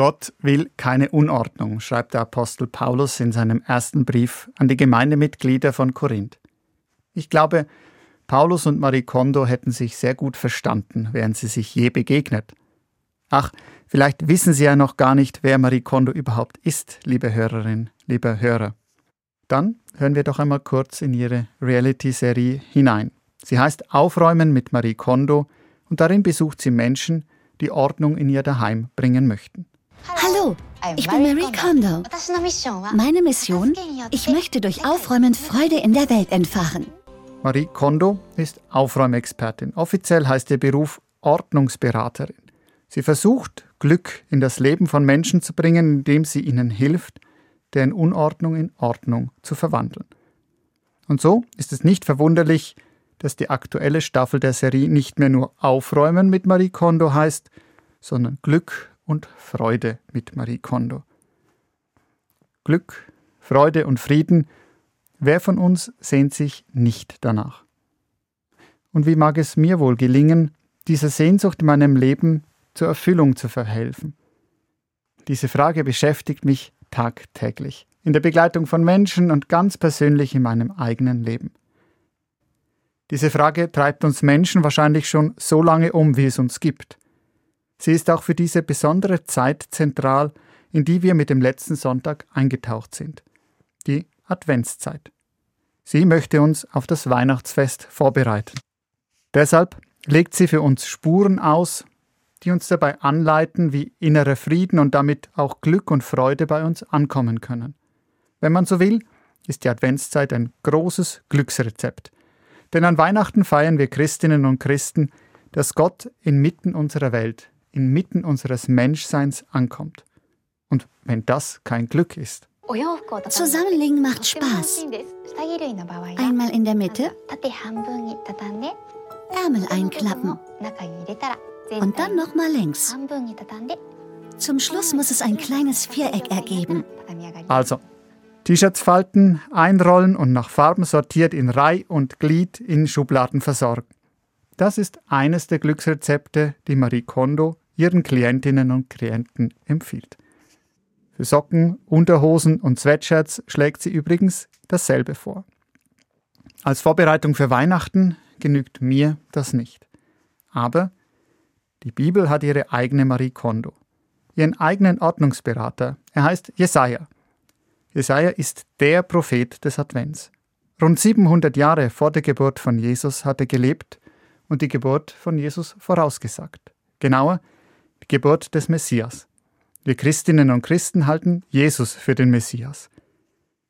Gott will keine Unordnung, schreibt der Apostel Paulus in seinem ersten Brief an die Gemeindemitglieder von Korinth. Ich glaube, Paulus und Marie Kondo hätten sich sehr gut verstanden, wären sie sich je begegnet. Ach, vielleicht wissen Sie ja noch gar nicht, wer Marie Kondo überhaupt ist, liebe Hörerin, lieber Hörer. Dann hören wir doch einmal kurz in Ihre Reality-Serie hinein. Sie heißt Aufräumen mit Marie Kondo und darin besucht sie Menschen, die Ordnung in ihr Daheim bringen möchten. Hallo, ich bin Marie Kondo. Meine Mission? Ich möchte durch Aufräumen Freude in der Welt entfachen. Marie Kondo ist Aufräumexpertin. Offiziell heißt ihr Beruf Ordnungsberaterin. Sie versucht, Glück in das Leben von Menschen zu bringen, indem sie ihnen hilft, deren Unordnung in Ordnung zu verwandeln. Und so ist es nicht verwunderlich, dass die aktuelle Staffel der Serie nicht mehr nur Aufräumen mit Marie Kondo heißt, sondern Glück und Freude mit Marie Kondo. Glück, Freude und Frieden, wer von uns sehnt sich nicht danach? Und wie mag es mir wohl gelingen, dieser Sehnsucht in meinem Leben zur Erfüllung zu verhelfen? Diese Frage beschäftigt mich tagtäglich, in der Begleitung von Menschen und ganz persönlich in meinem eigenen Leben. Diese Frage treibt uns Menschen wahrscheinlich schon so lange um, wie es uns gibt. Sie ist auch für diese besondere Zeit zentral, in die wir mit dem letzten Sonntag eingetaucht sind. Die Adventszeit. Sie möchte uns auf das Weihnachtsfest vorbereiten. Deshalb legt sie für uns Spuren aus, die uns dabei anleiten, wie innerer Frieden und damit auch Glück und Freude bei uns ankommen können. Wenn man so will, ist die Adventszeit ein großes Glücksrezept, denn an Weihnachten feiern wir Christinnen und Christen, dass Gott inmitten unserer Welt, inmitten unseres Menschseins ankommt. Und wenn das kein Glück ist. Zusammenlegen macht Spaß. Einmal in der Mitte, Ärmel einklappen und dann nochmal längs. Zum Schluss muss es ein kleines Viereck ergeben. Also, T-Shirts falten, einrollen und nach Farben sortiert in Reih und Glied in Schubladen versorgen. Das ist eines der Glücksrezepte, die Marie Kondo ihren Klientinnen und Klienten empfiehlt. Für Socken, Unterhosen und Sweatshirts schlägt sie übrigens dasselbe vor. Als Vorbereitung für Weihnachten genügt mir das nicht. Aber die Bibel hat ihre eigene Marie Kondo, ihren eigenen Ordnungsberater. Er heißt Jesaja. Jesaja ist der Prophet des Advents. Rund 700 Jahre vor der Geburt von Jesus hat er gelebt und die Geburt von Jesus vorausgesagt. Genauer, Geburt des Messias. Wir Christinnen und Christen halten Jesus für den Messias.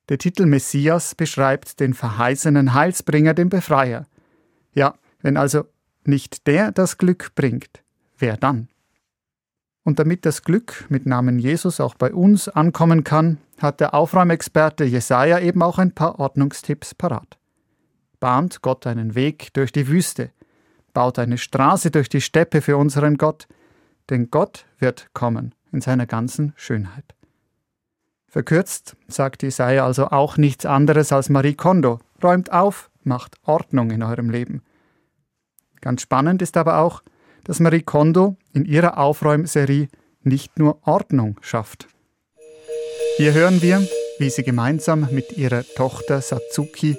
Der Titel Messias beschreibt den verheißenen Heilsbringer, den Befreier. Ja, wenn also nicht der das Glück bringt, wer dann? Und damit das Glück mit Namen Jesus auch bei uns ankommen kann, hat der Aufräumexperte Jesaja eben auch ein paar Ordnungstipps parat. Bahnt Gott einen Weg durch die Wüste, baut eine Straße durch die Steppe für unseren Gott, denn Gott wird kommen in seiner ganzen Schönheit. Verkürzt sagt Jesaja also auch nichts anderes als Marie Kondo: räumt auf, macht Ordnung in eurem Leben. Ganz spannend ist aber auch, dass Marie Kondo in ihrer Aufräumserie nicht nur Ordnung schafft. Hier hören wir, wie sie gemeinsam mit ihrer Tochter Satsuki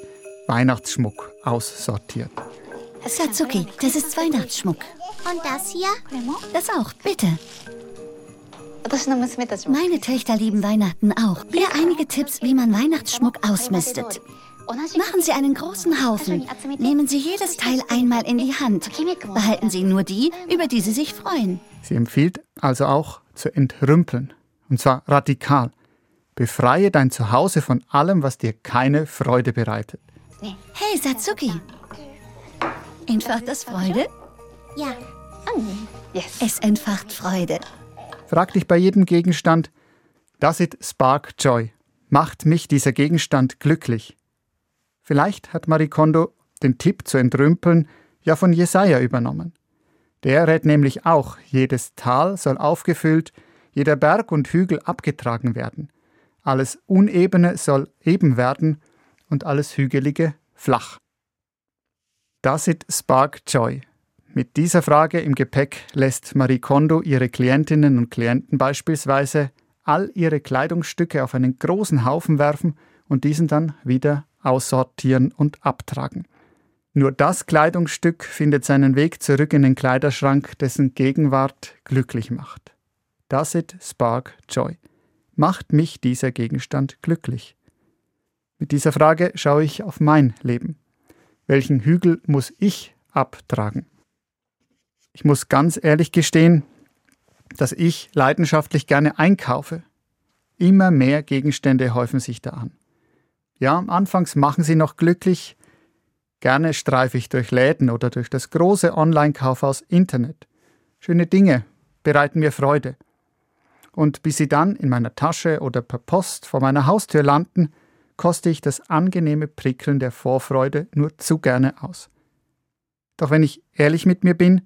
Weihnachtsschmuck aussortiert. Satsuki, das ist Weihnachtsschmuck. Und das hier? Das auch, bitte. Meine Töchter lieben Weihnachten auch. Hier einige Tipps, wie man Weihnachtsschmuck ausmistet. Machen Sie einen großen Haufen. Nehmen Sie jedes Teil einmal in die Hand. Behalten Sie nur die, über die Sie sich freuen. Sie empfiehlt also auch zu entrümpeln. Und zwar radikal. Befreie dein Zuhause von allem, was dir keine Freude bereitet. Hey, Satsuki. Entfacht das Freude? Ja. Es entfacht Freude. Frag dich bei jedem Gegenstand, does it spark joy? Macht mich dieser Gegenstand glücklich? Vielleicht hat Marie Kondo den Tipp zu entrümpeln ja von Jesaja übernommen. Der rät nämlich auch, jedes Tal soll aufgefüllt, jeder Berg und Hügel abgetragen werden. Alles Unebene soll eben werden und alles Hügelige flach. Das ist Spark Joy. Mit dieser Frage im Gepäck lässt Marie Kondo ihre Klientinnen und Klienten beispielsweise all ihre Kleidungsstücke auf einen großen Haufen werfen und diesen dann wieder aussortieren und abtragen. Nur das Kleidungsstück findet seinen Weg zurück in den Kleiderschrank, dessen Gegenwart glücklich macht. Does it spark joy? Macht mich dieser Gegenstand glücklich? Mit dieser Frage schaue ich auf mein Leben. Welchen Hügel muss ich abtragen? Ich muss ganz ehrlich gestehen, dass ich leidenschaftlich gerne einkaufe. Immer mehr Gegenstände häufen sich da an. Ja, anfangs machen sie noch glücklich. Gerne streife ich durch Läden oder durch das große Online-Kaufhaus Internet. Schöne Dinge bereiten mir Freude. Und bis sie dann in meiner Tasche oder per Post vor meiner Haustür landen, koste ich das angenehme Prickeln der Vorfreude nur zu gerne aus. Doch wenn ich ehrlich mit mir bin,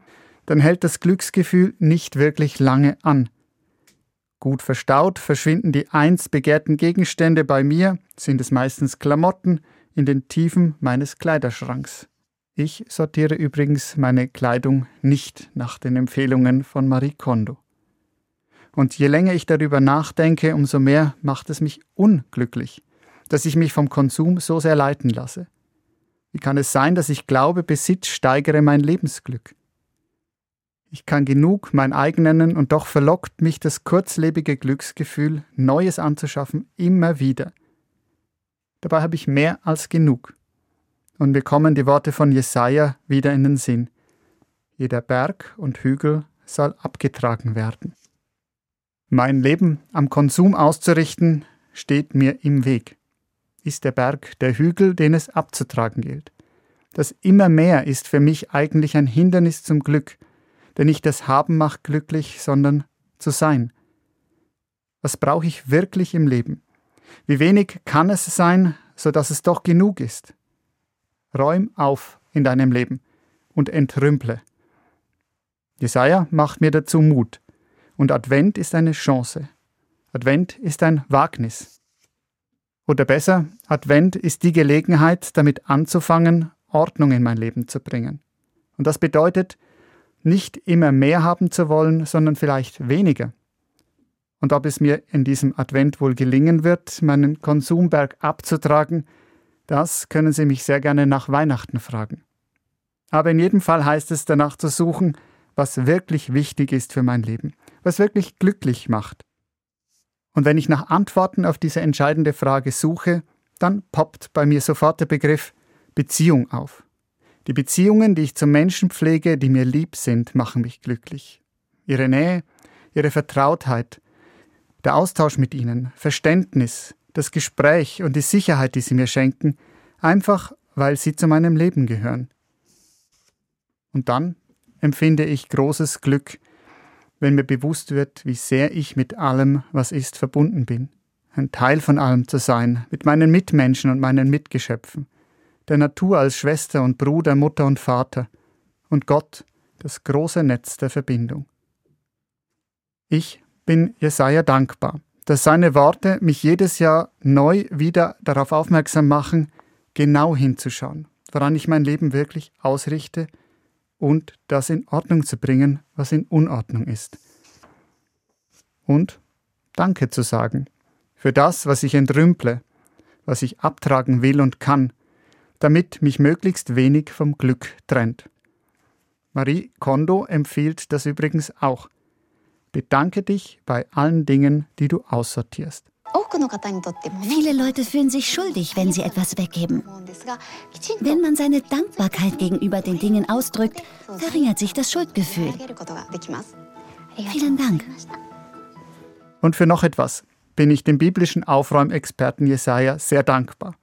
dann hält das Glücksgefühl nicht wirklich lange an. Gut verstaut verschwinden die einst begehrten Gegenstände bei mir, sind es meistens Klamotten, in den Tiefen meines Kleiderschranks. Ich sortiere übrigens meine Kleidung nicht nach den Empfehlungen von Marie Kondo. Und je länger ich darüber nachdenke, umso mehr macht es mich unglücklich, dass ich mich vom Konsum so sehr leiten lasse. Wie kann es sein, dass ich glaube, Besitz steigere mein Lebensglück? Ich kann genug mein eigen nennen und doch verlockt mich das kurzlebige Glücksgefühl, Neues anzuschaffen, immer wieder. Dabei habe ich mehr als genug. Und mir kommen die Worte von Jesaja wieder in den Sinn. Jeder Berg und Hügel soll abgetragen werden. Mein Leben am Konsum auszurichten, steht mir im Weg. Ist der Berg der Hügel, den es abzutragen gilt. Das immer mehr ist für mich eigentlich ein Hindernis zum Glück, denn nicht das Haben macht glücklich, sondern zu sein. Was brauche ich wirklich im Leben? Wie wenig kann es sein, so dass es doch genug ist? Räum auf in deinem Leben und entrümple. Jesaja macht mir dazu Mut. Und Advent ist eine Chance. Advent ist ein Wagnis. Oder besser, Advent ist die Gelegenheit, damit anzufangen, Ordnung in mein Leben zu bringen. Und das bedeutet, nicht immer mehr haben zu wollen, sondern vielleicht weniger. Und ob es mir in diesem Advent wohl gelingen wird, meinen Konsumberg abzutragen, das können Sie mich sehr gerne nach Weihnachten fragen. Aber in jedem Fall heißt es danach zu suchen, was wirklich wichtig ist für mein Leben, was wirklich glücklich macht. Und wenn ich nach Antworten auf diese entscheidende Frage suche, dann poppt bei mir sofort der Begriff Beziehung auf. Die Beziehungen, die ich zum Menschen pflege, die mir lieb sind, machen mich glücklich. Ihre Nähe, ihre Vertrautheit, der Austausch mit ihnen, Verständnis, das Gespräch und die Sicherheit, die sie mir schenken, einfach weil sie zu meinem Leben gehören. Und dann empfinde ich großes Glück, wenn mir bewusst wird, wie sehr ich mit allem, was ist, verbunden bin, ein Teil von allem zu sein, mit meinen Mitmenschen und meinen Mitgeschöpfen der Natur als Schwester und Bruder, Mutter und Vater und Gott das große Netz der Verbindung. Ich bin Jesaja dankbar, dass seine Worte mich jedes Jahr neu wieder darauf aufmerksam machen, genau hinzuschauen, woran ich mein Leben wirklich ausrichte und das in Ordnung zu bringen, was in Unordnung ist. Und Danke zu sagen für das, was ich entrümple, was ich abtragen will und kann, damit mich möglichst wenig vom Glück trennt. Marie Kondo empfiehlt das übrigens auch. Bedanke dich bei allen Dingen, die du aussortierst. Viele Leute fühlen sich schuldig, wenn sie etwas weggeben. Wenn man seine Dankbarkeit gegenüber den Dingen ausdrückt, verringert sich das Schuldgefühl. Vielen Dank. Und für noch etwas bin ich dem biblischen Aufräumexperten Jesaja sehr dankbar.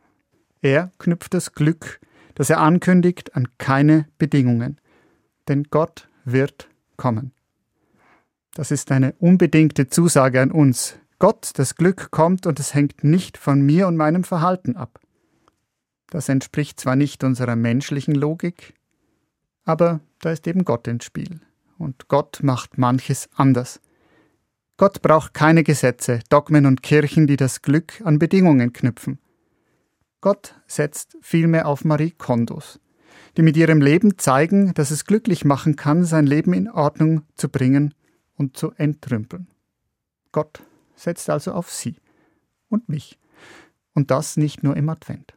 Er knüpft das Glück, das er ankündigt, an keine Bedingungen. Denn Gott wird kommen. Das ist eine unbedingte Zusage an uns. Gott, das Glück kommt und es hängt nicht von mir und meinem Verhalten ab. Das entspricht zwar nicht unserer menschlichen Logik, aber da ist eben Gott ins Spiel. Und Gott macht manches anders. Gott braucht keine Gesetze, Dogmen und Kirchen, die das Glück an Bedingungen knüpfen. Gott setzt vielmehr auf Marie Kondos, die mit ihrem Leben zeigen, dass es glücklich machen kann, sein Leben in Ordnung zu bringen und zu entrümpeln. Gott setzt also auf sie und mich. Und das nicht nur im Advent.